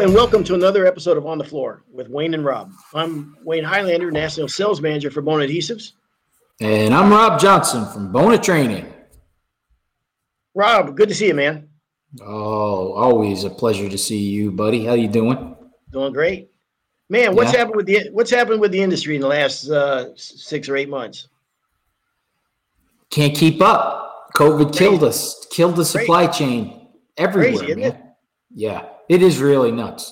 Hello and welcome to another episode of On the Floor with Wayne and Rob. I'm Wayne Highlander, National Sales Manager for Bona Adhesives. And I'm Rob Johnson from Bona Training. Rob, good to see you, man. Oh, always a pleasure to see you, buddy. How you doing? Doing great, man. What's Yeah. happened with the What's happened with the industry in the last uh, six or eight months? Can't keep up. COVID killed us, killed the supply chain everywhere, Crazy, isn't man. it? Yeah, it is really nuts.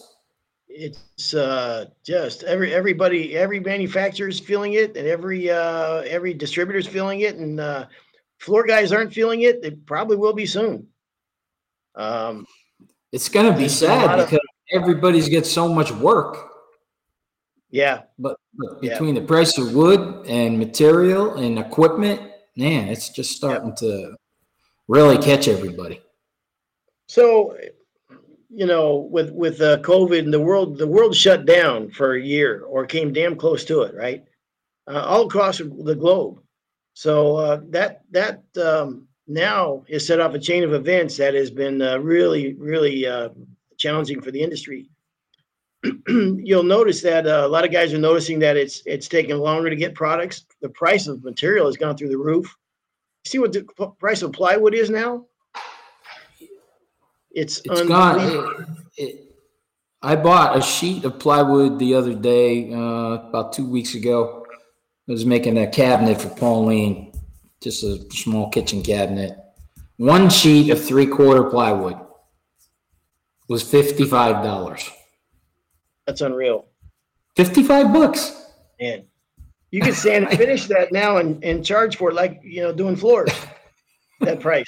It's uh, just every everybody, every manufacturer is feeling it, and every uh, every distributor is feeling it, and uh, floor guys aren't feeling it. They probably will be soon. Um, It's going to be There's a lot sad of- because everybody's got so much work. yeah, But, but Yeah. between the price of wood and material and equipment, man, it's just starting to really catch everybody. So, you know, with with uh, COVID and the world, the world shut down for a year or came damn close to it, right? Uh, all across the globe. So uh, that that um, now has set off a chain of events that has been uh, really, really uh, challenging for the industry. You'll notice that uh, a lot of guys are noticing that it's it's taking longer to get products. The price of material has gone through the roof. See what the price of plywood is now? It's, It's unbelievable. gone. It, it, I bought a sheet of plywood the other day, uh, about two weeks ago. I was making a cabinet for Pauline, just a small kitchen cabinet. One sheet of three quarter plywood was fifty-five dollars. That's unreal, Fifty-five bucks. man. You could stand and finish that now and, and charge for it like you know doing floors. that price.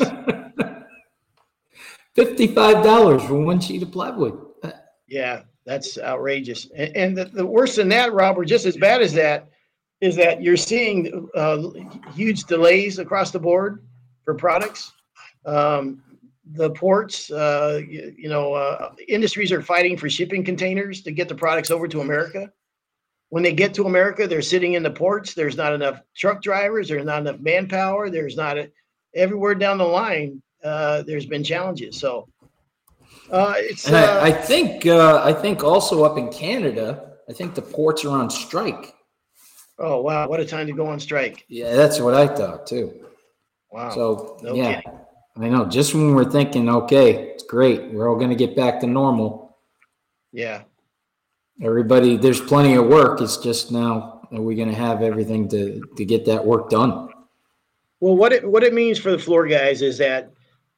Fifty-five dollars for one sheet of plywood. Uh, Yeah, that's outrageous. And, and the, the worse than that, Robert, just as bad as that, is that you're seeing uh, huge delays across the board for products. Um, the ports, uh, you, you know, uh, industries are fighting for shipping containers to get the products over to America. When they get to America, they're sitting in the ports. There's not enough truck drivers. There's not enough manpower. There's not a, everywhere down the line. Uh, there's been challenges. So uh, it's And uh, I, I think, uh, I think also up in Canada, I think the ports are on strike. Oh wow, what a time to go on strike. Yeah, that's what I thought too. Wow. So no yeah, kidding. I know. Just when we're thinking, okay, it's great, we're all going to get back to normal. yeah. Everybody, there's plenty of work. It's just now, are we going to have everything to to get that work done? Well, what it what it means for the floor guys is that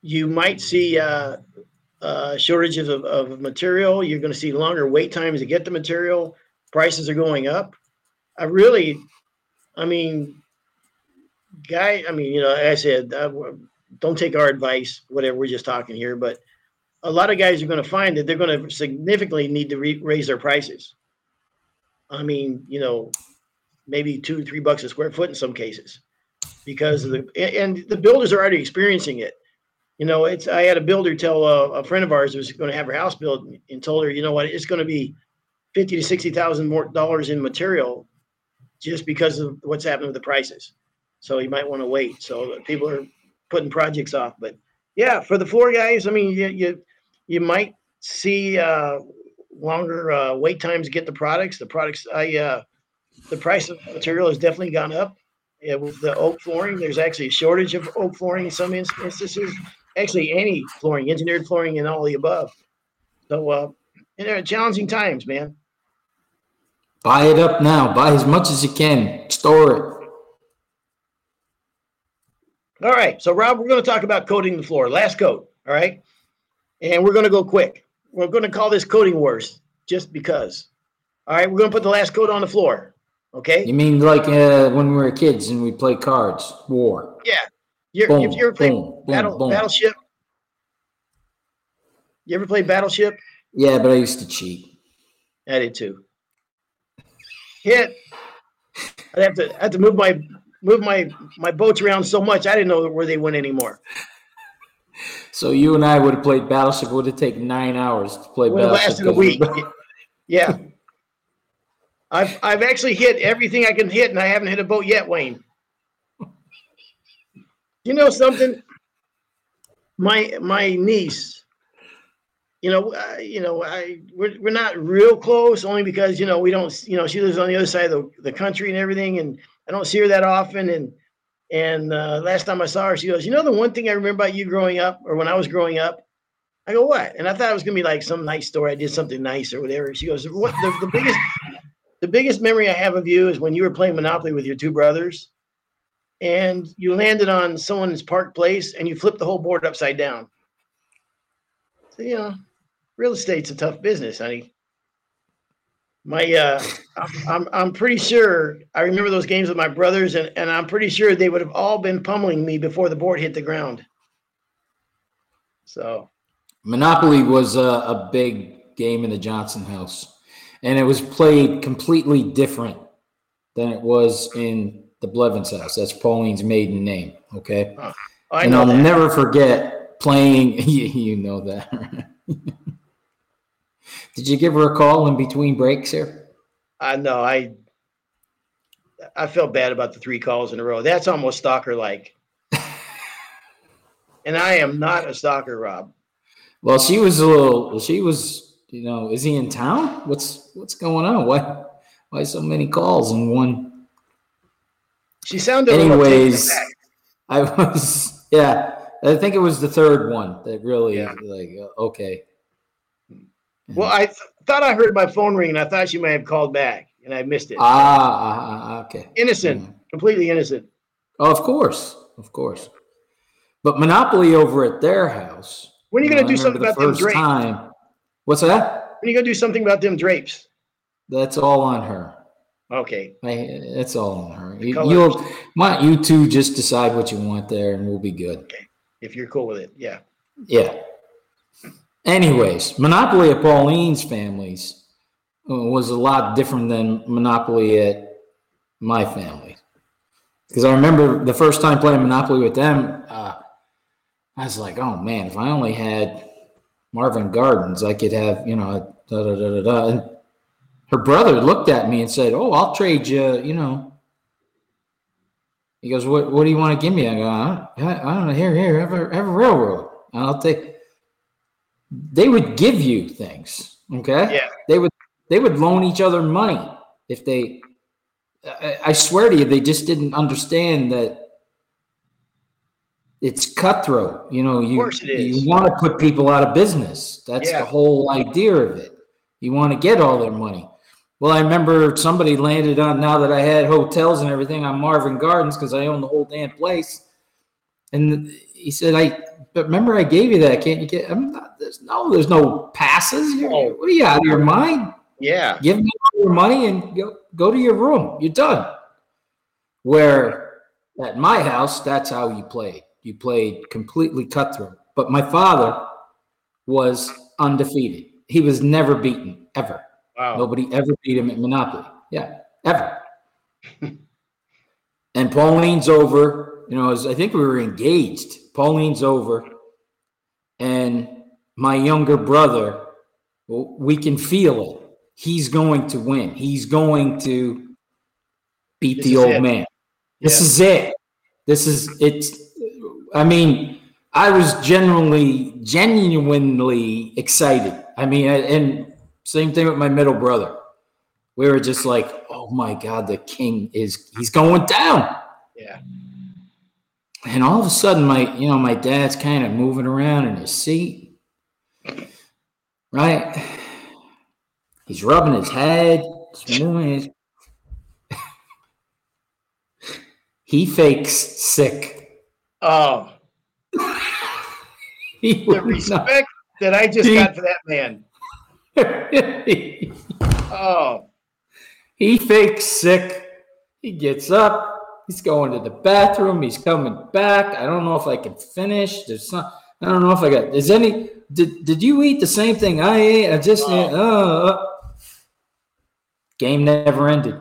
you might see uh, uh, shortages of, of material. You're going to see longer wait times to get the material. Prices are going up. I really, I mean, guy. I mean, you know, I said, uh, don't take our advice. Whatever, we're just talking here, but a lot of guys are going to find that they're going to significantly need to re- raise their prices. I mean, you know, maybe two, three bucks a square foot in some cases because of the and the builders are already experiencing it. You know, it's I had a builder tell a, a friend of ours was going to have her house built and told her, you know what, it's going to be fifty to sixty thousand more dollars in material just because of what's happening with the prices. So you might want to wait. So people are putting projects off, but yeah, for the floor guys, I mean, you you, you might see uh, longer uh, wait times to get the products. The products, I uh, the price of material has definitely gone up. Yeah, with the oak flooring, there's actually a shortage of oak flooring in some instances. Actually, any flooring, engineered flooring, and all the above. So, uh, and they're challenging times, man. Buy it up now. Buy as much as you can. Store it. All right, so Rob, we're going to talk about coating the floor. Last coat, all right, and we're going to go quick. We're going to call this coating wars, just because. All right, we're going to put the last coat on the floor. Okay. You mean like uh, when we were kids and we played cards, war? Yeah. You're, Boom, if you ever played boom, battle, boom. Battleship, you ever played Battleship? Yeah, but I used to cheat. I did too. Hit. I'd have to I have to move my move my my boats around so much I didn't know where they went anymore. So you and I would have played Battleship. It Would have taken nine hours to play It would have Battleship. lasted a week. Yeah. I've I've actually hit everything I can hit, and I haven't hit a boat yet, Wayne. You know something? My my niece you know, uh, you know, I we're we're not real close only because you know we don't, you know, she lives on the other side of the, the country and everything, and I don't see her that often. And and uh, last time I saw her, she goes, you know, the one thing I remember about you growing up, or when I was growing up, I go, what? And I thought it was gonna be like some nice story. I did something nice or whatever. She goes, what? The, the biggest, the biggest memory I have of you is when you were playing Monopoly with your two brothers, and you landed on someone's park place and you flipped the whole board upside down. So you know, real estate's a tough business, honey. My, uh, I'm, I'm, pretty sure I remember those games with my brothers, and, and I'm pretty sure they would have all been pummeling me before the board hit the ground. So, Monopoly was a, a big game in the Johnson house, and it was played completely different than it was in the Blevins house. That's Pauline's maiden name. Okay. Oh, I and I'll that. never forget playing. You, know that. Did you give her a call in between breaks here? Uh, I know. I, I felt bad about the three calls in a row. That's almost stalker like. and I am not a stalker, Rob. Well, she was a little. She was. You know, is he in town? What's What's going on? Why Why so many calls in one? She sounded. a little taken Anyways. I was. Yeah, I think it was the third one that really Yeah. like. uh, Okay. Well, I th- thought I heard my phone ring, and I thought she may have called back, and I missed it. Ah, ah, ah, okay. innocent, Mm. completely innocent. Oh, of course, of course. But Monopoly over at their house. When are you going to do something remember about the them drapes? time. What's that? When are you going to do something about them drapes? That's all on her. Okay. It's all on her. You, you'll why don't you two just decide what you want there, and we'll be good. Okay. If you're cool with it. Yeah. Yeah. Anyways, Monopoly at Pauline's families uh, was a lot different than Monopoly at my family. Because I remember the first time playing Monopoly with them, uh, I was like, oh man, if I only had Marvin Gardens, I could have, you know, da da da da da. And her brother looked at me and said, oh, I'll trade you, you know. He goes, what, what do you want to give me? I go, I don't, I don't know. Here, here, have a, have a railroad. I'll take. They would give you things, okay? Yeah. They would they would loan each other money if they. I, I swear to you, they just didn't understand that it's cutthroat. You know, you course it is. you want to put people out of business. That's Yeah. the whole idea of it. You want to get all their money. Well, I remember somebody landed on now that I had hotels and everything on Marvin Gardens because I own the whole damn place. And he said, "I but remember I gave you that. Can't you get? I'm not, there's no, there's no passes. You're, Oh. what are you out of your mind? Yeah. Give me all your money and go go to your room. You're done." Where at my house, that's how you played. You played completely cutthroat. But my father was undefeated. He was never beaten ever. Wow. Nobody ever beat him at Monopoly. Yeah, ever. and Pauline's over. You know, as I think we were engaged. Pauline's over, and my younger brother. well, We can feel it. He's going to win. He's going to beat This the old it. man. This Yeah. is it. This is it's. I mean, I was genuinely, genuinely excited. I mean, and same thing with my middle brother. We were just like, oh my God, the king is, he's going down. Yeah. And all of a sudden, my, you know, my dad's kind of moving around in his seat. Right? He's rubbing his head. He's moving his. he fakes sick. Oh, He the would not- respect that I just He- got for that man. Oh, he fakes sick. He gets up. He's going to the bathroom. He's coming back. I don't know if I can finish. There's some. I don't know if I got. Is any? Did Did you eat the same thing I ate? I just. Oh. Game never ended.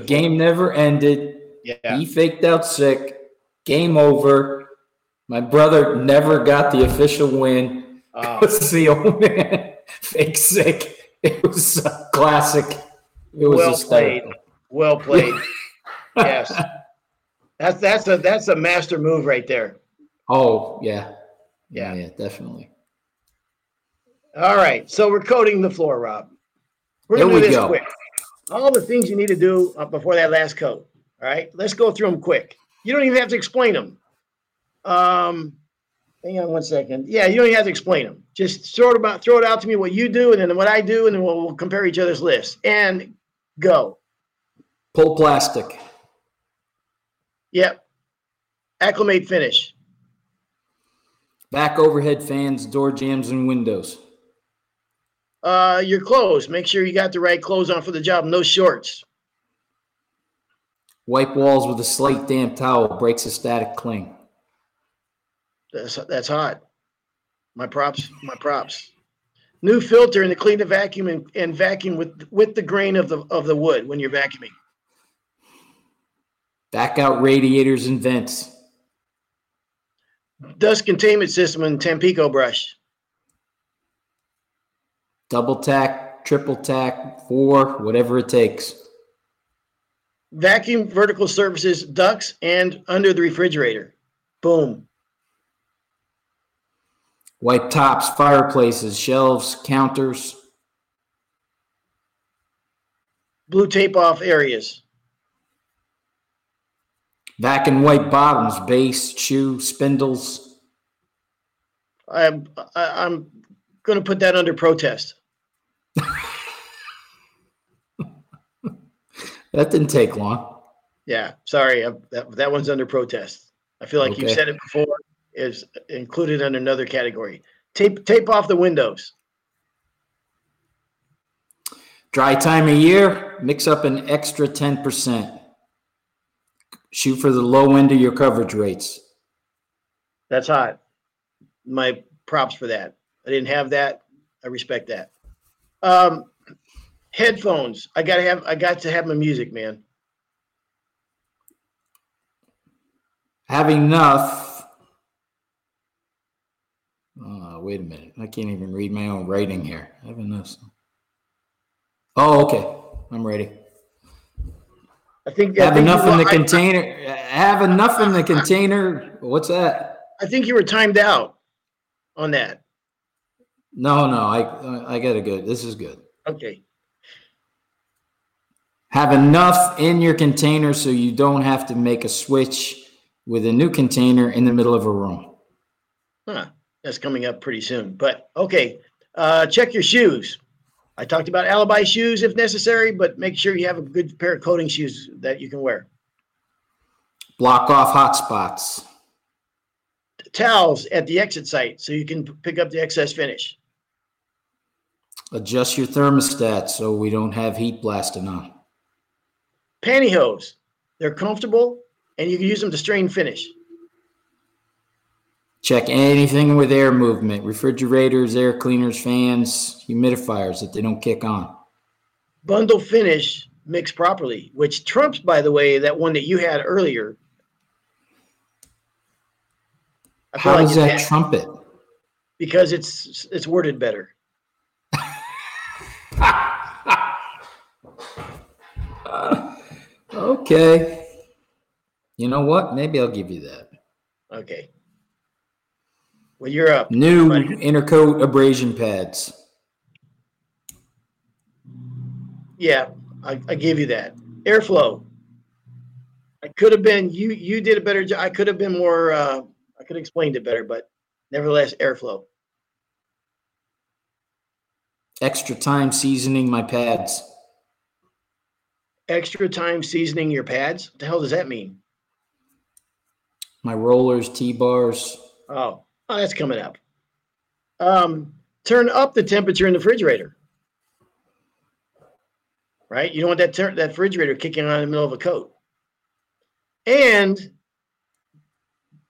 The game never ended. Yeah. He faked out sick. Game over. My brother never got the official win. Oh, the old man fake sick. It was a classic. It was Well hysterical. well played. yes. That's that's a that's a master move right there. Oh yeah. yeah, Yeah. definitely. All right, so we're coating the floor, Rob. We're gonna do we this go. quick. All the things you need to do uh, before that last coat. All right, let's go through them quick. You don't even have to explain them. Um, hang on one second. Yeah, you don't even have to explain them. Just throw it about, throw it out to me what you do, and then what I do, and then we'll, we'll compare each other's lists. And go. Pull plastic. Yep. Acclimate finish. Back overhead fans, door jambs, and windows. Uh, your clothes. Make sure you got the right clothes on for the job. No shorts. Wipe walls with a slight damp towel. Breaks a static cling. That's that's hot. My props. My props. New filter and to clean the vacuum and, and vacuum with with the grain of the of the wood when you're vacuuming. Back out radiators and vents. Dust containment system and Tampico brush. Double tack, triple tack, four, whatever it takes. Vacuum vertical surfaces, ducts, and under the refrigerator. Boom. Wipe tops, fireplaces, shelves, counters. Blue tape off areas. Vac and white bottoms, base, shoe, spindles. I'm I, I'm going to put that under protest. That didn't take long. Yeah, sorry, I, that that one's under protest. I feel like you've said it before. Is included under another category. Tape tape off the windows. Dry time of year, mix up an extra 10%. Shoot for the low end of your coverage rates. That's hot. My props for that. I didn't have that. I respect that. Um, headphones. I gotta have. I got to have my music, man. Have enough. Oh, wait a minute. I can't even read my own writing here. I have enough. Oh, okay. I'm ready. I think. I Have think enough in the I- container. Have enough in the container. What's that? I think you were timed out on that. No, no. I I got to good. This is good. Okay. Have enough in your container so you don't have to make a switch with a new container in the middle of a room. Huh. That's coming up pretty soon. But okay. Uh, check your shoes. I talked about alibi shoes if necessary, but make sure you have a good pair of coating shoes that you can wear. Block off hot spots. Towels at the exit site so you can pick up the excess finish. Adjust your thermostat so we don't have heat blasting on. Pantyhose. They're comfortable and you can use them to strain finish. Check anything with air movement, refrigerators, air cleaners, fans, humidifiers that they don't kick on. Bundle finish mixed properly, which trumps, by the way, that one that you had earlier. I How like does that had- trumpet? because it's it's worded better. Okay. You know what? Maybe I'll give you that. Okay. Well, you're up. New intercoat abrasion pads. Yeah, I, I give you that. Airflow. I could have been you. You did a better job. I could have been more. Uh, I could have explained it better, but nevertheless, airflow. Extra time seasoning my pads. Extra time seasoning your pads. What the hell does that mean? My rollers, T-bars. Oh, oh that's coming up. Um, turn up the temperature in the refrigerator. Right? You don't want that tur- that refrigerator kicking on in the middle of a coat. And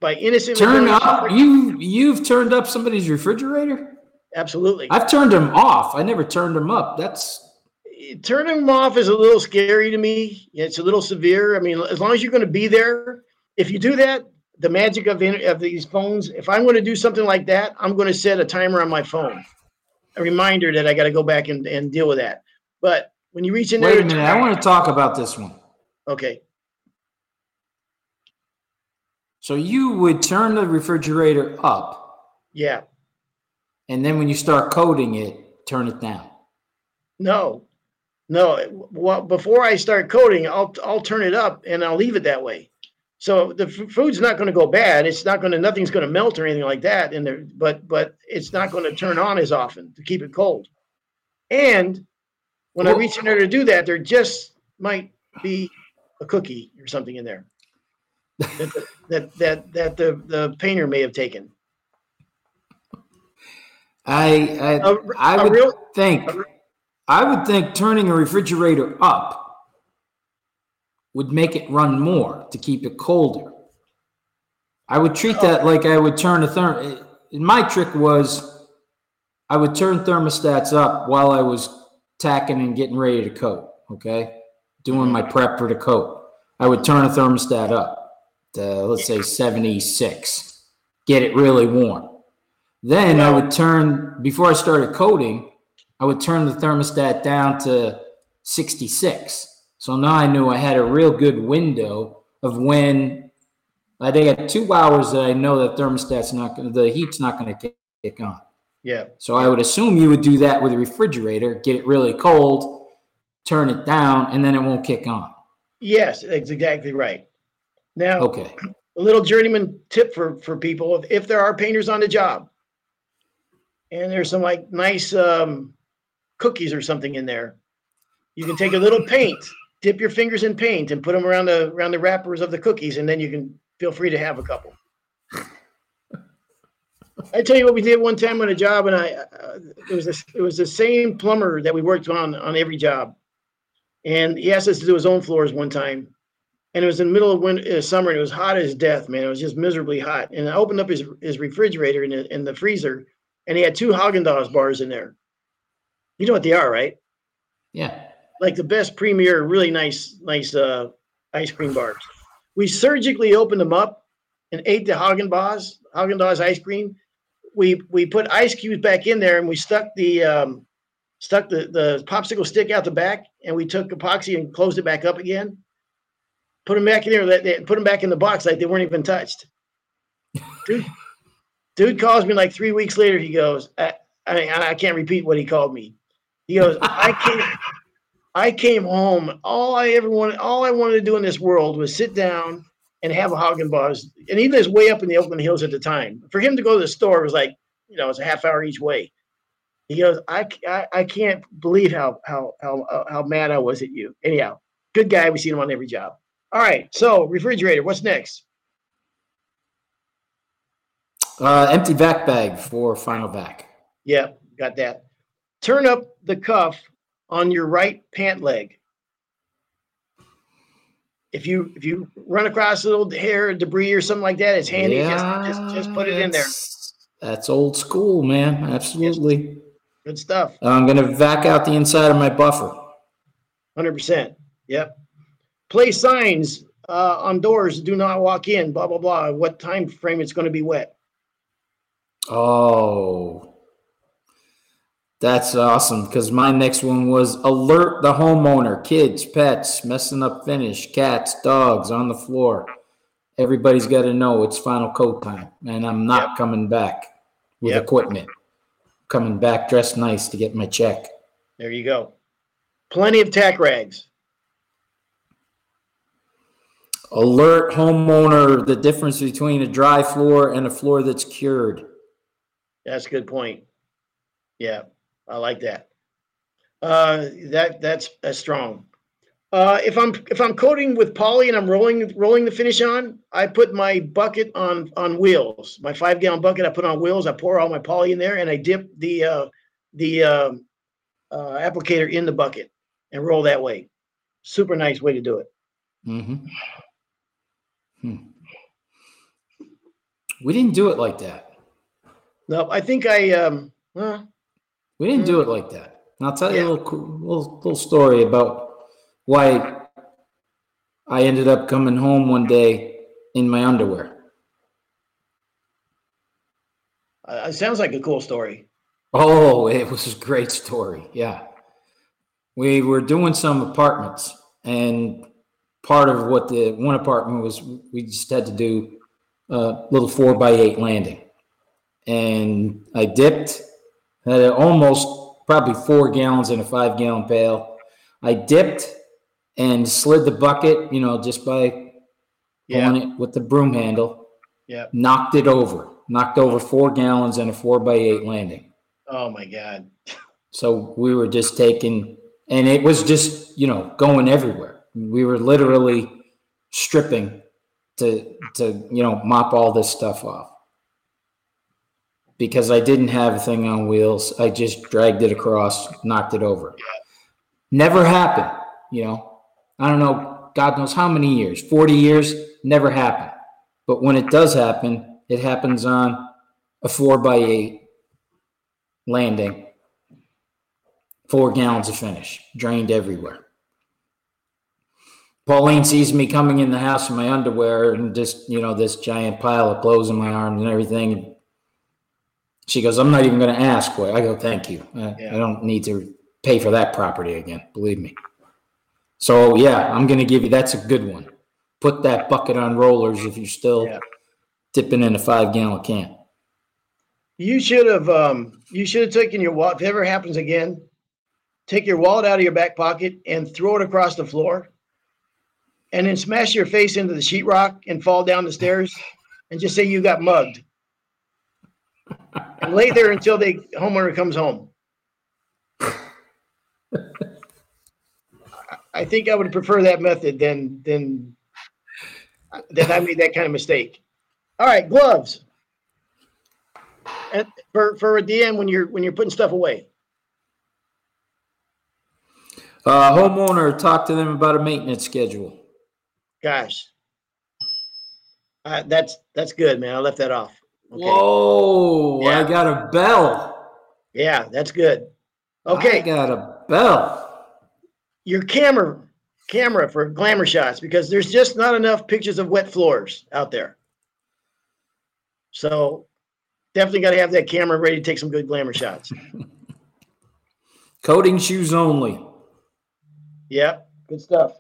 by innocently Turn up. You you've turned up somebody's refrigerator? absolutely. I've turned them off. I never turned them up. That's turning them off is a little scary to me. It's a little severe. I mean, as long as you're going to be there, if you do that, the magic of of these phones. If I'm going to do something like that, I'm going to set a timer on my phone, a reminder that I got to go back and, and deal with that. But when you reach in there, wait a minute. I want to talk about this one. okay, So you would turn the refrigerator up yeah, and then when you start coating it, turn it down. No, no. Well, before I start coating, I'll I'll turn it up and I'll leave it that way. So the f- food's not going to go bad. It's not going to nothing's going to melt or anything like that in there. But but it's not going to turn on as often to keep it cold. And when I reach in there to do that, there just might be a cookie or something in there that the, that that that the the painter may have taken. I I, A, I a would real think I would think turning a refrigerator up would make it run more to keep it colder. I would treat that oh. like I would turn a therm. Eh, my trick was I would turn thermostats up while I was tacking and getting ready to coat. Okay, doing my mm-hmm. prep for the coat. I would turn a thermostat up to let's say seventy six. Get it really warm. Then I would turn before I started coating. I would turn the thermostat down to 66. So now I knew I had a real good window of when I think at two hours that I know that thermostat's not going to, the heat's not going to kick on. yeah. So I would assume you would do that with a refrigerator, get it really cold, turn it down, and then it won't kick on. Yes, that's exactly right. Now, Okay. a little journeyman tip for for people: if, if there are painters on the job, and there's some like nice um, cookies or something in there, you can take a little paint, dip your fingers in paint, and put them around the around the wrappers of the cookies, and then you can feel free to have a couple. I tell you what we did one time on a job, and I uh, it was this it was the same plumber that we worked on on every job, and he asked us to do his own floors one time, and it was in the middle of winter, uh, summer, and it was hot as death, man. It was just miserably hot. And I opened up his his refrigerator in the, in the freezer, and he had two Haagen Dazs bars in there. You know what they are, right? Yeah. Like the best premier, really nice, nice uh, ice cream bars. We surgically opened them up and ate the Haagen Dazs ice cream. We we put ice cubes back in there, and we stuck the um, stuck the the popsicle stick out the back, and we took epoxy and closed it back up again. Put them back in there. They, put them back in the box like they weren't even touched. Dude, dude calls me like three weeks later. He goes, I, I, I can't repeat what he called me. He goes, I came, I came home. All I ever wanted, all I wanted to do in this world was sit down and have a Haagen Dazs. And he lives way up in the Oakland Hills at the time. For him to go to the store was like, you know, it's a half hour each way. He goes, I, I, I can't believe how how how how mad I was at you. Anyhow, good guy. We see him on every job. All right, so refrigerator. What's next? Uh, empty vac bag for final vac. Yeah, got that. Turn up the cuff on your right pant leg. If you if you run across a little hair, debris, or something like that, it's handy. just, just just put it in there. that's- old school, man. Absolutely. Good stuff. I'm gonna vac out the inside of my buffer. Hundred percent. Yep. Place signs uh, on doors. Do not walk in. Blah blah blah. What time frame it's going to be wet? Oh, that's awesome. Because my next one was alert the homeowner, kids, pets, messing up finish, cats, dogs on the floor. Everybody's got to know it's final coat time, and I'm not Yep. coming back with Yep. equipment. Coming back dressed nice to get my check. There you go. Plenty of tack rags. Alert homeowner the difference between a dry floor and a floor that's cured. That's a good point. Yeah, I like that. Uh, that that's that's strong. Uh, if I'm if I'm coating with poly and I'm rolling rolling the finish on, I put my bucket on on wheels. My five gallon bucket I put on wheels. I pour all my poly in there and I dip the uh, the um, uh, applicator in the bucket and roll that way. Super nice way to do it. Mm-hmm. Hmm. We didn't do it like that. No, I think I um. Well, We didn't do it like that. And I'll tell you Yeah. a little, little little story about why I ended up coming home one day in my underwear. uh, it sounds like a cool story. Oh, it was a great story. Yeah. We were doing some apartments, and part of what the one apartment was, we just had to do a little four by eight landing. And I dipped Had almost probably four gallons in a five gallon pail. I dipped and slid the bucket, you know, just by Yeah, pulling it with the broom handle. yeah. Knocked it over. Knocked over four gallons in a four by eight landing. Oh my God. So we were just taking, and it was just, you know, going everywhere. We were literally stripping to, to, you know, mop all this stuff off. Because I didn't have a thing on wheels. I just dragged it across, knocked it over. Never happened, you know. I don't know, God knows how many years, 40 years, never happened. But when it does happen, it happens on a four by eight landing four gallons of finish, drained everywhere. Pauline sees me coming in the house in my underwear and just, you know, this giant pile of clothes in my arms and everything. She goes, I'm not even going to ask it. I go, thank you. I, Yeah. I don't need to pay for that property again, believe me. So, yeah, I'm going to give you that's a good one. Put that bucket on rollers if you're still Yeah. dipping in a five gallon can. You should have, um, you should have taken your wallet. If it ever happens again, take your wallet out of your back pocket and throw it across the floor. And then smash your face into the sheetrock and fall down the stairs and just say you got mugged. And lay there until the homeowner comes home. I- think I would prefer that method than, than, than I made that kind of mistake. All right, gloves. And for, for a DM when you're, when you're putting stuff away. Uh, homeowner, talk to them about a maintenance schedule. Gosh. Uh, that's, that's good, man. I left that off. Okay. Whoa, I got a bell. Yeah, that's good. I Okay, got a bell. your camera, camera for glamour shots, because there's just not enough pictures of wet floors out there. So definitely got to have that camera ready to take some good glamour shots. Coating shoes only. Yep, good stuff.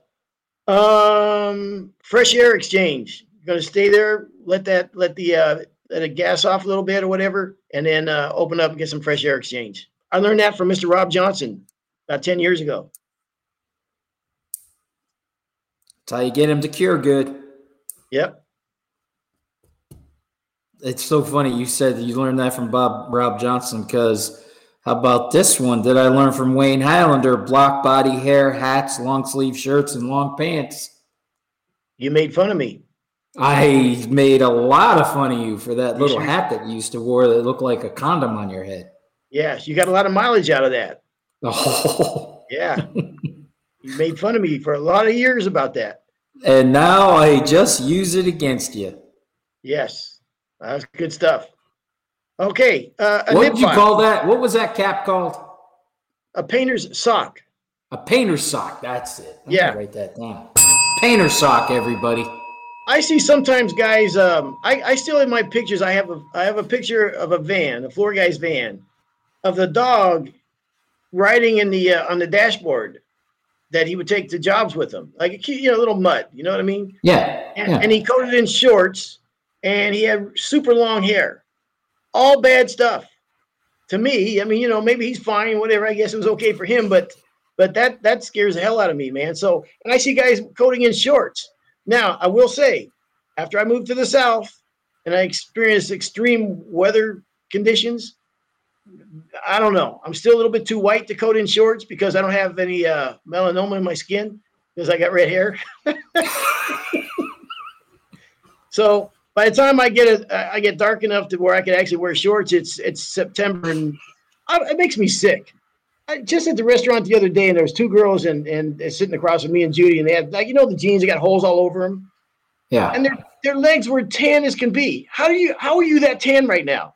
Um, fresh air exchange. You're gonna stay there, let that, let the, uh, let it gas off a little bit or whatever, and then, uh, open up and get some fresh air exchange. I learned that from Mr. Rob Johnson about ten years ago. That's how you get them to cure good. Yep. It's so funny you said you learned that from Bob Rob Johnson because how about this one? Did I learn from Wayne Highlander? Block body hair, hats, long sleeve shirts, and long pants. You made fun of me. I made a lot of fun of you for that little hat that you used to wear that looked like a condom on your head. Yes, you got a lot of mileage out of that. Oh. Yeah. You made fun of me for a lot of years about that. And now I just use it against you. Yes, that's good stuff. Okay, uh, What did you file, call that? What was that cap called? a painter's sock. A painter's sock. That's it. I'm Yeah. Write that down. Painter's sock, everybody. I see sometimes guys. Um, I, I still in my pictures. I have a I have a picture of a van, a floor guy's van, of the dog riding in the uh, on the dashboard that he would take to jobs with him, like a cute, you know, a little mutt. You know what I mean? Yeah. And, Yeah. and he coated in shorts, and he had super long hair. All bad stuff. To me, I mean, you know, maybe he's fine, whatever. I guess it was okay for him, but but that that scares the hell out of me, man. So, and I see guys coating in shorts. Now, I will say, after I moved to the south and I experienced extreme weather conditions, I don't know. I'm still a little bit too white to coat in shorts because I don't have any uh, melanoma in my skin because I got red hair. So by the time I get it, I get dark enough to where I can actually wear shorts. It's it's September and I, it makes me sick. I, just at the restaurant the other day, and there was two girls and and sitting across from me and Judy, and they had like you know the jeans, they got holes all over them, Yeah. and their their legs were tan as can be. How do you how are you that tan right now?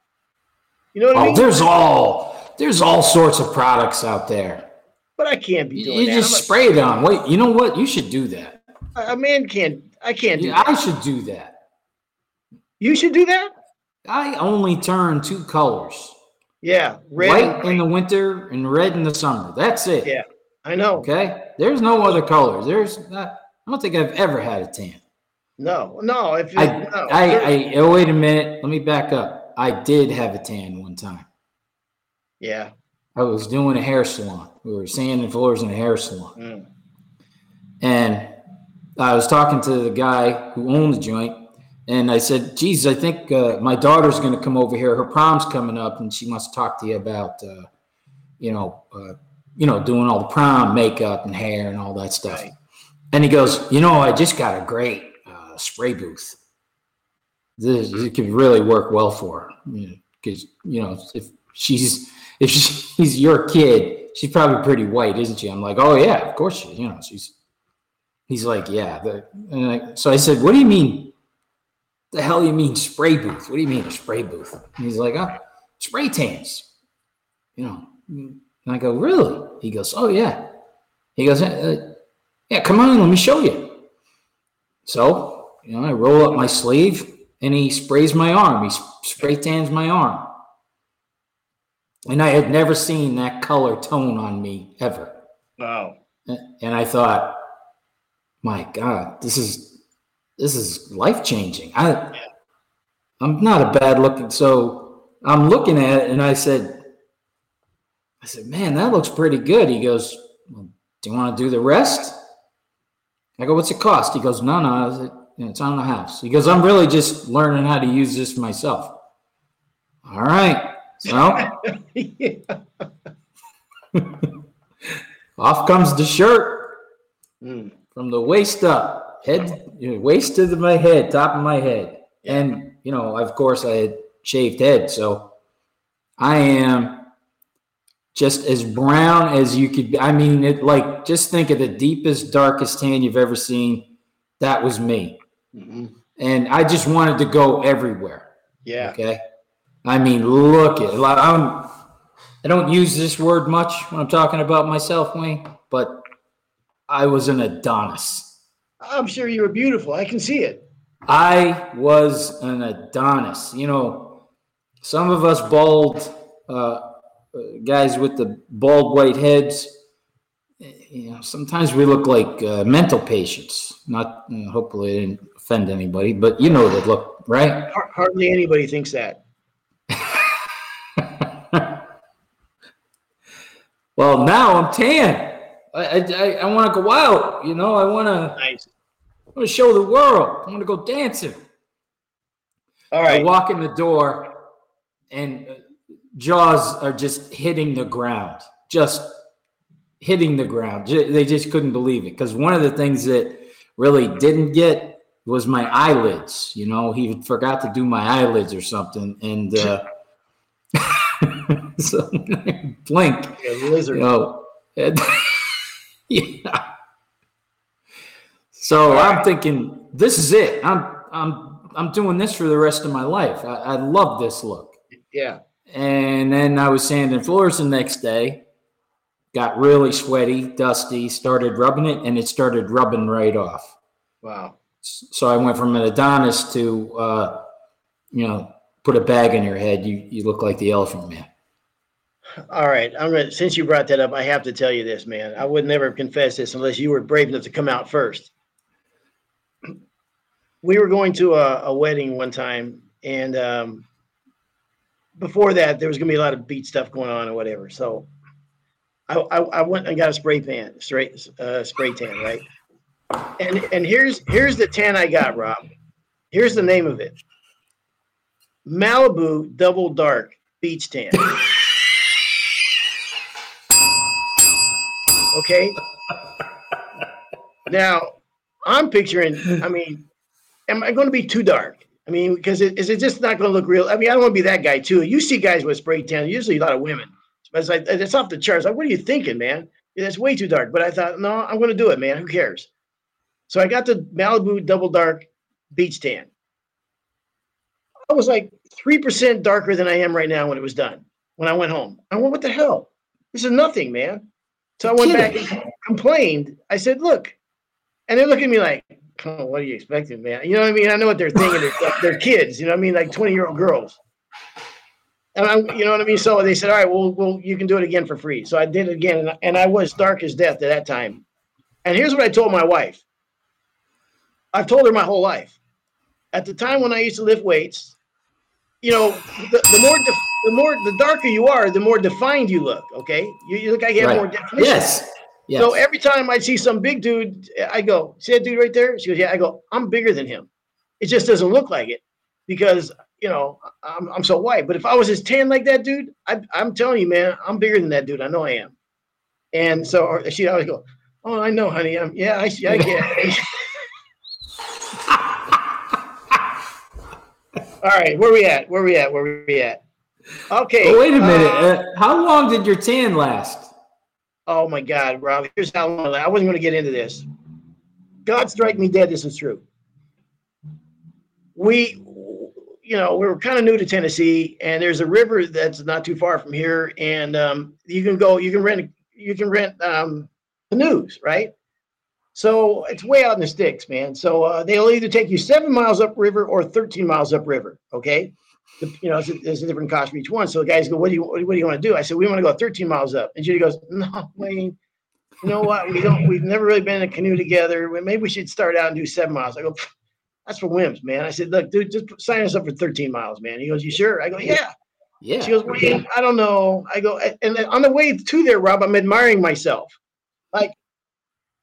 You know what I Oh, mean? there's all there's all sorts of products out there. But I can't be You, doing you that. just spray it on. Wait, you know what? You should do that. a, man can't. I can't do Yeah. I should do that. You should do that. I only turn two colors: Yeah, red. white in the winter and red in the summer. That's it. Yeah. I know. Okay. There's no other colors. There's not. I don't think I've ever had a tan. No, no. If I, no, I, I, oh, wait a minute. Let me back up. I did have a tan one time. Yeah. I was doing a hair salon. We were sanding floors in a hair salon. Mm. And I was talking to the guy who owned the joint, and I said, "Geez, I think uh, my daughter's going to come over here. Her prom's coming up, and she wants to talk to you about, uh, you know, uh, you know, doing all the prom makeup and hair and all that stuff." Right. And he goes, "You know, I just got a great uh, spray booth. This it could really work well for her because you know if she's if she's your kid, she's probably pretty white, isn't she?" I'm like, "Oh yeah, of course she. You know, she's." He's like, "Yeah." The, and I, so I said, "What do you mean?" The hell you mean spray booth? What do you mean a spray booth? And he's like, "Oh, spray tans." You know, and I go, "Really?" He goes, "Oh yeah." He goes, uh, yeah, come on, let me show you. So, you know, I roll up my sleeve and he sprays my arm. He spray tans my arm. And I had never seen that color tone on me ever. Wow. And I thought, my God, this is this is life changing. I I'm not a bad looking. So I'm looking at it and I said, I said, man, that looks pretty good. He goes, well, do you want to do the rest? I go, what's it cost? He goes, no, no, it's, it's on the house. He goes, I'm really just learning how to use this myself. All right. So off comes the shirt Mm. from the waist up, head, you know, waist to my head, top of my head. And, you know, of course I had shaved head. So I am just as brown as you could be. I mean, it like, just think of the deepest, darkest tan you've ever seen. That was me. Mhm. And I just wanted to go everywhere. Yeah. Okay. I mean, look at like, I'm, I don't use this word much when I'm talking about myself, Wayne, but I was an Adonis. I'm sure you were beautiful. I can see it. I was an Adonis. You know, some of us bald uh, uh, guys with the bald white heads, you know, sometimes we look like uh, mental patients. Not you know, hopefully I didn't offend anybody, but you know the look, right? Hardly anybody thinks that. well, now I'm tan. I I, I, want to go out. You know, I want to Nice. I want to show the world. I want to go dancing. All right. I walk in the door, and uh, jaws are just hitting the ground, just hitting the ground. They just couldn't believe it because one of the things that really didn't get was my eyelids. You know, he forgot to do my eyelids or something, and uh, so blink, Yeah, you lizard. know, and- yeah. So I'm thinking, this is it. I'm I'm I'm doing this for the rest of my life. I, I love this look. Yeah. And then I was sanding floors the next day. Got really sweaty, dusty. Started rubbing it, and it started rubbing right off. Wow. So I went from an Adonis to, uh, you know, put a bag on your head. You you look like the Elephant Man. All right. I'm gonna since you brought that up, I have to tell you this, man. I would never confess this unless you were brave enough to come out first. We were going to a, a wedding one time, and um, before that, there was gonna be a lot of beat stuff going on or whatever. So I, I, I went and got a spray tan, straight uh, spray tan, right? And and here's here's the tan I got, Rob. Here's the name of it. Malibu Double Dark Beach Tan. Okay. Now, I'm picturing. I mean, am I going to be too dark? I mean, because it, is it just not going to look real? I mean, I don't want to be that guy too. You see guys with spray tan, usually a lot of women. But it's like it's off the charts. Like, what are you thinking, man? That's way too dark. But I thought, no, I'm going to do it, man. Who cares? So I got the Malibu Double Dark Beach Tan. I was like three percent darker than I am right now when it was done. When I went home, I went, "What the hell? This is nothing, man." So I went back and complained. I said, "Look," and they look at me like, oh, "What are you expecting, man?" You know what I mean? I know what they're thinking. They're, they're kids. You know what I mean? Like twenty-year-old girls. And I, you know what I mean. So they said, "All right, well, well, you can do it again for free." So I did it again, and, and I was dark as death at that time. And here's what I told my wife. I've told her my whole life. At the time when I used to lift weights, you know, the, the more def- the more the darker you are, the more defined you look. Okay, you, you look like you have Right. more definition. Yes. Yes. So every time I see some big dude, I go, "See that dude right there?" She goes, "Yeah." I go, "I'm bigger than him." It just doesn't look like it because you know I'm, I'm so white. But if I was as tan like that dude, I, I'm telling you, man, I'm bigger than that dude. I know I am. And so she always go, "Oh, I know, honey. I'm yeah, I see, I get." All right, where we at? Where we at? Where we at? Okay. Wait a minute. uh, Uh, how long did your tan last? Oh my God, Rob. Here's how long I wasn't going to get into this. God strike me dead. This is true. We, you know, we were kind of new to Tennessee, and there's a river that's not too far from here, and um, you can go, you can rent, you can rent um, canoes, right? So it's way out in the sticks, man. So uh, they'll either take you seven miles upriver or 13 miles upriver. Okay. The- you know, there's a different cost for each one. So the guys go, what do you, what do you want to do? I said, we want to go 13 miles up. And Judy goes, no, Wayne, you know what? We don't, we've never really been in a canoe together. Maybe we should start out and do seven miles. I go, that's for whims, man. I said, look, dude, just sign us up for 13 miles, man. He goes, you sure? I go, yeah. Yeah. She goes, Wayne, I don't know. I go, and on the way to there, Rob, I'm admiring myself. Like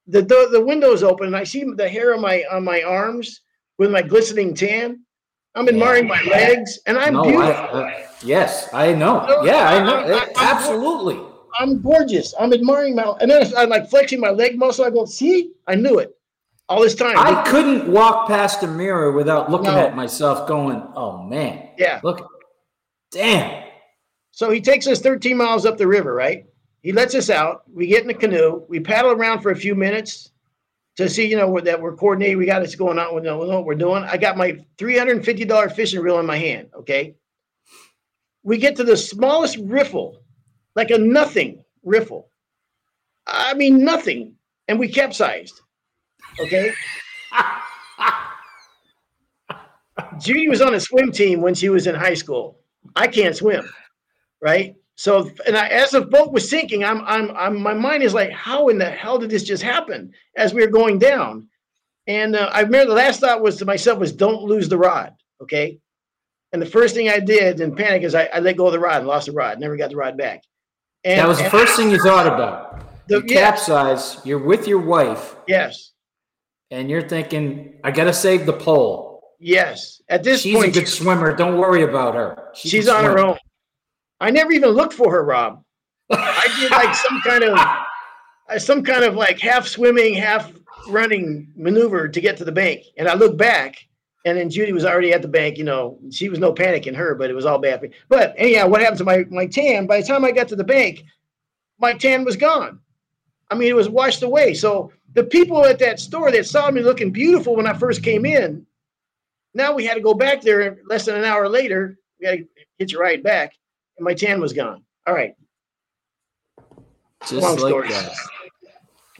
the the, the window's open, and I see the hair on my on my arms with my glistening tan. I'm admiring my legs, and I'm no, beautiful. I, yes, I know. No, Yeah, I know. I- I- I'm- Absolutely. I'm gorgeous. I'm admiring my, and then I'm like flexing my leg muscle. I go, see, I knew it all this time. I couldn't walk past a mirror without looking No. at myself going, oh man, yeah. look, damn. So he takes us 13 miles up the river, right? He lets us out. We get in the canoe. We paddle around for a few minutes to see, you know, what- that we're coordinated. We got this going on. We know what we're doing. I got my $350 fishing reel in my hand. Okay. We get to the smallest riffle, like a nothing riffle. I mean, nothing. And we capsized. Okay. Judy was on a swim team when she was in high school. I can't swim, right? So, and I, as the boat was sinking, I'm, I'm, I'm, my mind is like, how in the hell did this just happen? As we were going down, and uh, I remember the last thought was to myself was, don't lose the rod, okay? And the first thing I did in panic is I, I let go of the rod and lost the rod, never got the rod back. And That was the first thing you thought about. The- you yes. capsize, you're with your wife, yes, and you're thinking, I got to save the pole. yes. At this She's a point, good swimmer. Don't worry about her. She she's on her own. I never even looked for her, Rob. I did like some kind of uh, some kind of like half swimming, half running maneuver to get to the bank. And I looked back, and then Judy was already at the bank. You know, she was no panic in her, but it was all bad. But anyhow, what happened to my my tan? By the time I got to the bank, my tan was gone. I mean, it was washed away. So the people at that store that saw me looking beautiful when I first came in, now we had to go back there less than an hour later. We got to hitch a ride back, my tan was gone. All right. Just Long like story. that.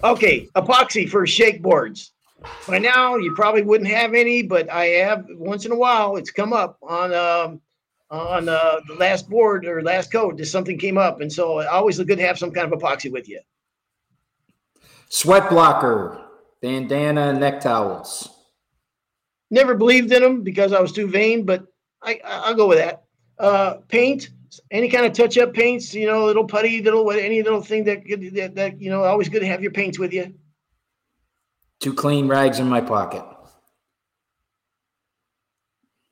Okay, epoxy for shake boards. By now, you probably wouldn't have any, but I have once in a while. It's come up on um, on uh, the last board or last coat. Just something came up, and so always good to have some kind of epoxy with you. Sweat blocker, bandana, neck towels. Never believed in them because I was too vain, but I I- I'll go with that. Uh, paint, any kind of touch up paints, you know, little putty, little what- any little thing that could- that, that you know, always good to have your paints with you. Two clean rags in my pocket.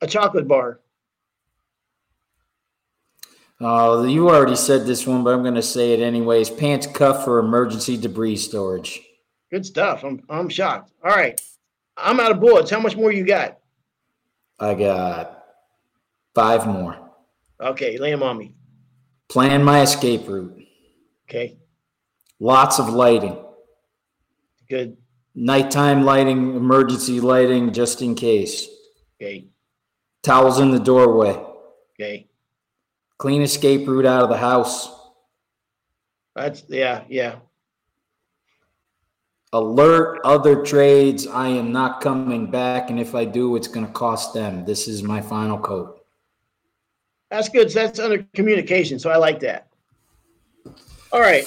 A chocolate bar. Oh, you already said this one, but I'm going to say it anyways. Pants cuff for emergency debris storage. Good stuff. I'm I'm shocked. All right. I'm out of bullets. How much more you got? I got five more. Okay, lay them on me. Plan my escape route. Okay, Lots of lighting. good. Nighttime lighting, emergency lighting, just in case. Okay, Towels in the doorway. okay. Clean escape route out of the house. That's yeah, yeah. Alert other trades. I am not coming back. And if I do, it's going to cost them. This is my final coat. That's good. So that's under communication. So I like that. All right.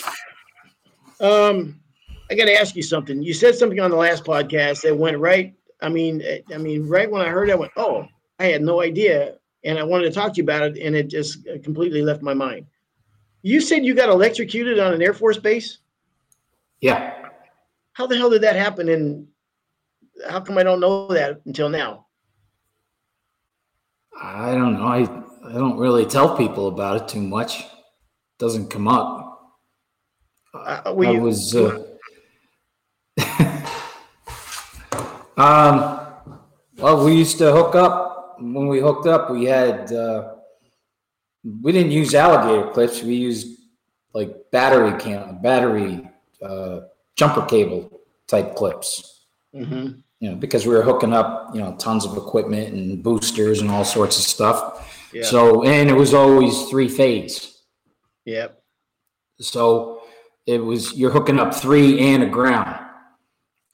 Um, I got to ask you something. You said something on the last podcast that went right. I mean, I mean, right when I heard that, I went, "Oh, I had no idea and I wanted to talk to you about it, and it just completely left my mind. You said you got electrocuted on an Air Force base. Yeah. How the hell did that happen? And how come I don't know that until now? I don't know. I, I don't really tell people about it too much. It doesn't come up. Uh, I you- was. Uh, um, well, we used to hook up. When we hooked up, we had. Uh, we didn't use alligator clips. We used like battery can battery uh, jumper cable type clips. Mhm. You know, because we were hooking up, you know, tons of equipment and boosters and all sorts of stuff. Yeah. So, and it was always three phase. Yep. So it was you're hooking up three and a ground.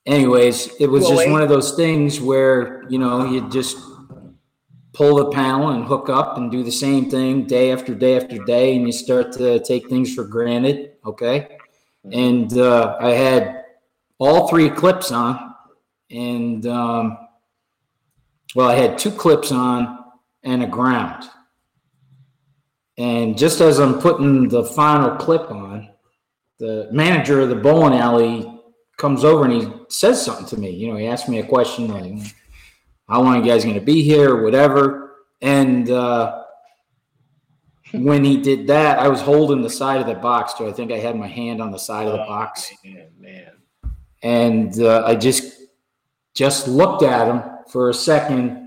Anyways, it was Well, just wait. one of those things where you know you just pull the panel and hook up and do the same thing day after day after day, and you start to take things for granted. Okay, and uh, I had all three clips on, and um, well, I had two clips on and a ground. And just as I'm putting the final clip on, the manager of the bowling alley comes over and he says something to me. You know, he asked me a question like, "How long you guys going to be here?" Whatever. And uh, when he did that, I was holding the side of the box, so I think I had my hand on the side of the box, Man, man. and uh, I just just looked at him for a second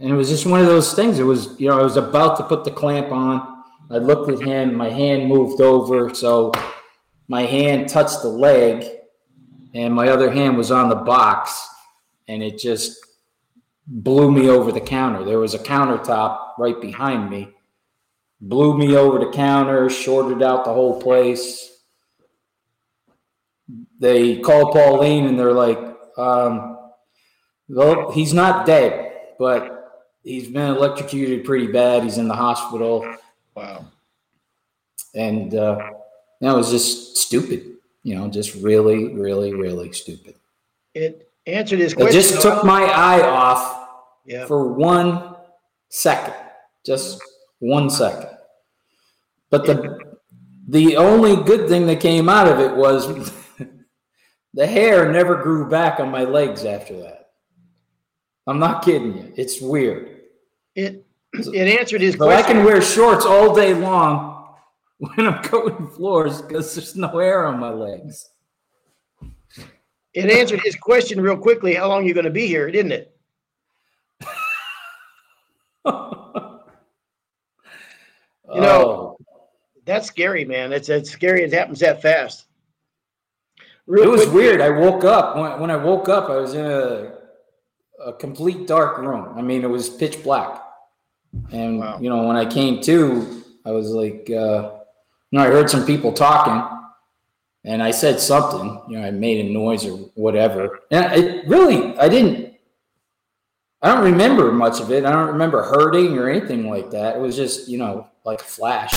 and it was just one of those things. It was, you know, I was about to put the clamp on. I looked at him, my hand moved over. So my hand touched the leg, and my other hand was on the box, and it just blew me over the counter. There was a countertop right behind me, blew me over the counter, shorted out the whole place. They called Pauline, and they're like, um, well, he's not dead, but he's been electrocuted pretty bad. He's in the hospital, Wow. and uh, that was just stupid. You know, just really, really, really stupid. It answered his question. It just took my eye off yeah. for one second, just one second. But the the only good thing that came out of it was the hair never grew back on my legs after that. I'm not kidding you. It's weird. It it answered his So I question. can wear shorts all day long when I'm coating floors because there's no hair on my legs. It answered his question real quickly. How long are you going to be here, didn't it? You know, oh. That's scary, man. It's it's scary. It happens that fast. Real it was quick- weird. I woke up when, when I woke up. I was in a a complete dark room. I mean, it was pitch black. And Wow. you know, when I came to, I was like, uh, you know, I heard some people talking, and I said something. You know, I made a noise or whatever. And it really, I didn't. I don't remember much of it. I don't remember hurting or anything like that. It was just, you know, like a flash.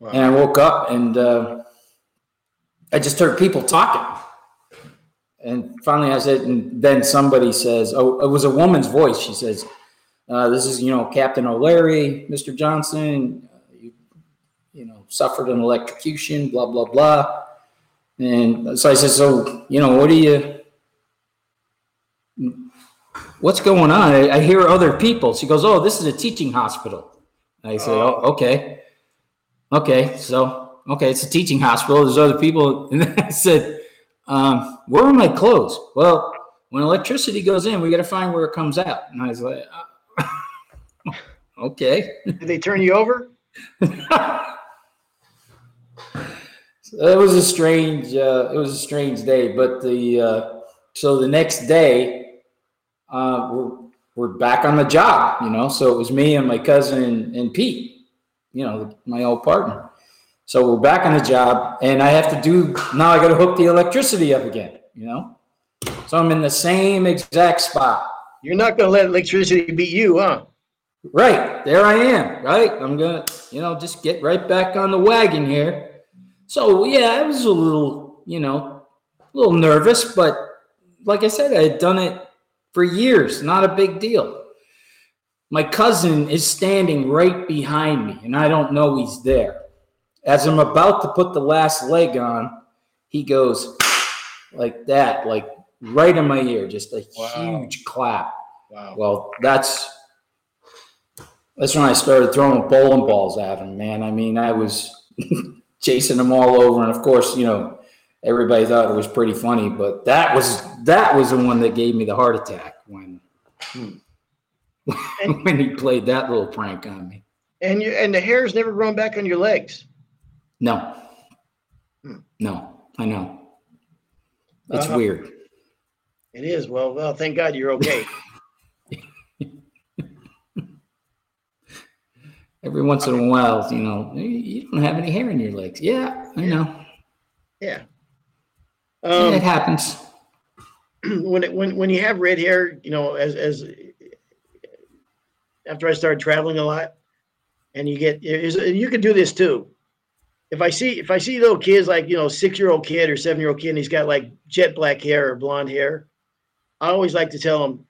Wow. And I woke up and uh, I just heard people talking. And finally I said, and then somebody says, oh, it was a woman's voice. She says, uh, this is, you know, Captain O'Leary, Mr. Johnson, uh, you, you know, suffered an electrocution, blah, blah, blah. And so I said, so, you know, what do you, what's going on? I, I hear other people. She goes, oh, this is a teaching hospital. I said, oh, okay. Okay, so okay, it's a teaching hospital. There's other people, and I said, um, "Where are my clothes?" Well, when electricity goes in, we got to find where it comes out. And I was like, uh, "Okay." Did they turn you over? So it was a strange. Uh, it was a strange day, but the uh, so the next day, uh, we're we're back on the job. You know, so it was me and my cousin and, and Pete. You know, my old partner. So we're back on the job, and I have to do now. I got to hook the electricity up again. You know, so I'm in the same exact spot. You're not going to let electricity beat you, huh? Right there, I am. Right, I'm gonna, you know, just get right back on the wagon here. So yeah, I was a little, you know, a little nervous, but like I said, I had done it for years. Not a big deal. my cousin is standing right behind me, and I don't know he's there. As I'm about to put the last leg on, he goes like that, like right in my ear, just a Wow. huge clap. Wow. Well, that's that's when I started throwing bowling balls at him, man. I mean, I was chasing them all over, and of course, you know, everybody thought it was pretty funny, but that was that was the one that gave me the heart attack when Hmm. when he played that little prank on me. And you and the hair's never grown back on your legs. No, Hmm. no, I know. It's Uh-huh. weird. It is. Well, well, thank God you're okay. Every once in a while, you know, you don't have any hair in your legs. Yeah, I know. yeah. it Um, happens. when it, when when you have red hair, you know, as as after I started traveling a lot, and you get is you can do this too. If I see if I see little kids like you know six year old kid or seven year old kid and he's got like jet black hair or blonde hair, I always like to tell them,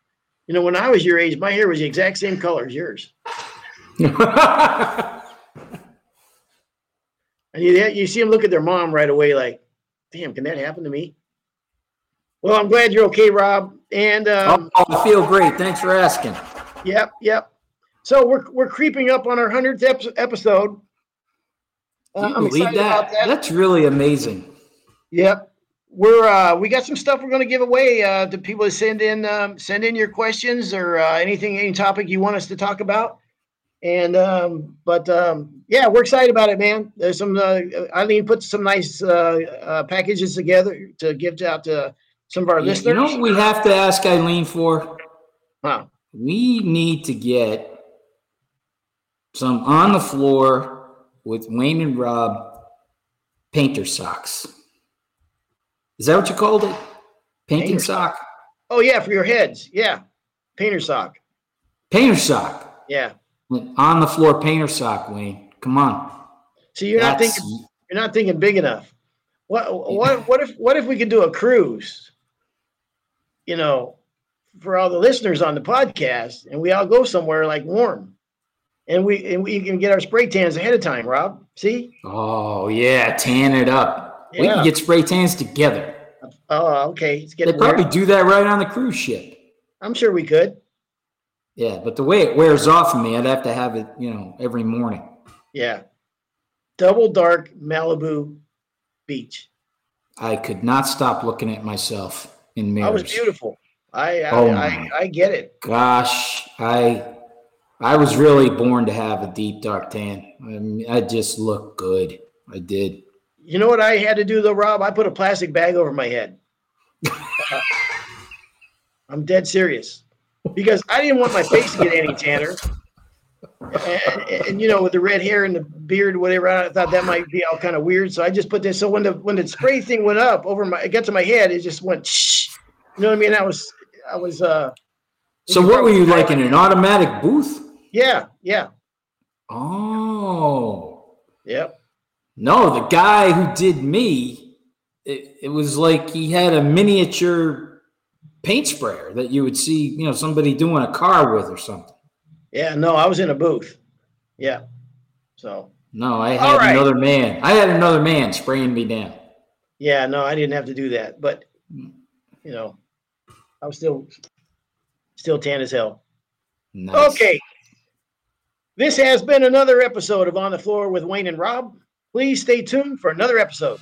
you know, when I was your age, my hair was the exact same color as yours. And you you see them look at their mom right away, like, damn, can that happen to me? Well, I'm glad you're okay, Rob. And um, oh, I feel great. Thanks for asking. Yep, yep. So we're we're creeping up on our hundredth episode. Uh, I'm excited that? about that. That's really amazing. Yep. We're uh, we got some stuff we're going to give away uh, to people to send in um, send in your questions or uh, anything any topic you want us to talk about. And um, but um, yeah, we're excited about it, man. There's some uh, Eileen put some nice uh, uh, packages together to give out to some of our You- listeners. You know what we have to ask Eileen for? Huh. We need to get some on the floor with Wayne and Rob painter socks. Is that what you called it? Painting Painter sock? Oh yeah, for your heads. Yeah, painter sock. Painter sock. Yeah. On the floor painter sock, Wayne. Come on. So you're not thinking you're not thinking big enough. What what what if what if we could do a cruise? You know, for all the listeners on the podcast, and we all go somewhere like warm, and we and we can get our spray tans ahead of time. Rob, see? Oh yeah, tan it up. We can get spray tans together. Oh, okay. It's They probably do that right on the cruise ship. I'm sure we could. Yeah, but the way it wears off of me, I'd have to have it, you know, every morning. Yeah. Double dark Malibu beach. I could not stop looking at myself in That was beautiful. I I, Oh, I. I get it. Gosh, I I was really born to have a deep dark tan. I, mean, I just looked good. I did. You know what I had to do though, Rob? I put a plastic bag over my head. Uh, I'm dead serious because I didn't want my face to get any tanner. And, and- and, you know, with the red hair and the beard, whatever, I thought that might be all kind of weird. So I just put this. So when the when the spray thing went up over my, it got to my head, it just went. Shh. You know what I mean? I was, I was. uh So what were you like in an automatic booth? Yeah, yeah, Oh. yep. No, the guy who did me, it, it was like he had a miniature paint sprayer that you would see, you know, somebody doing a car with or something. Yeah, no, I was in a booth. Yeah. So No, I had right. another man. I had another man spraying me down. yeah, no, I didn't have to do that, but hmm. you know, I was still still tan as hell. Nice. Okay. This has been another episode of On the Floor with Wayne and Rob. Please stay tuned for another episode.